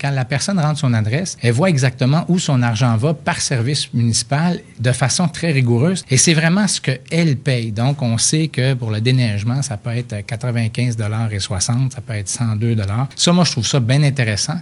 Quand la personne rentre son adresse, elle voit exactement où son argent va par service municipal de façon très rigoureuse et c'est vraiment ce qu'elle paye. Donc, on sait que pour le déneigement, ça peut être 95 et 60, ça peut être 102 Ça, moi, je trouve ça bien intéressant.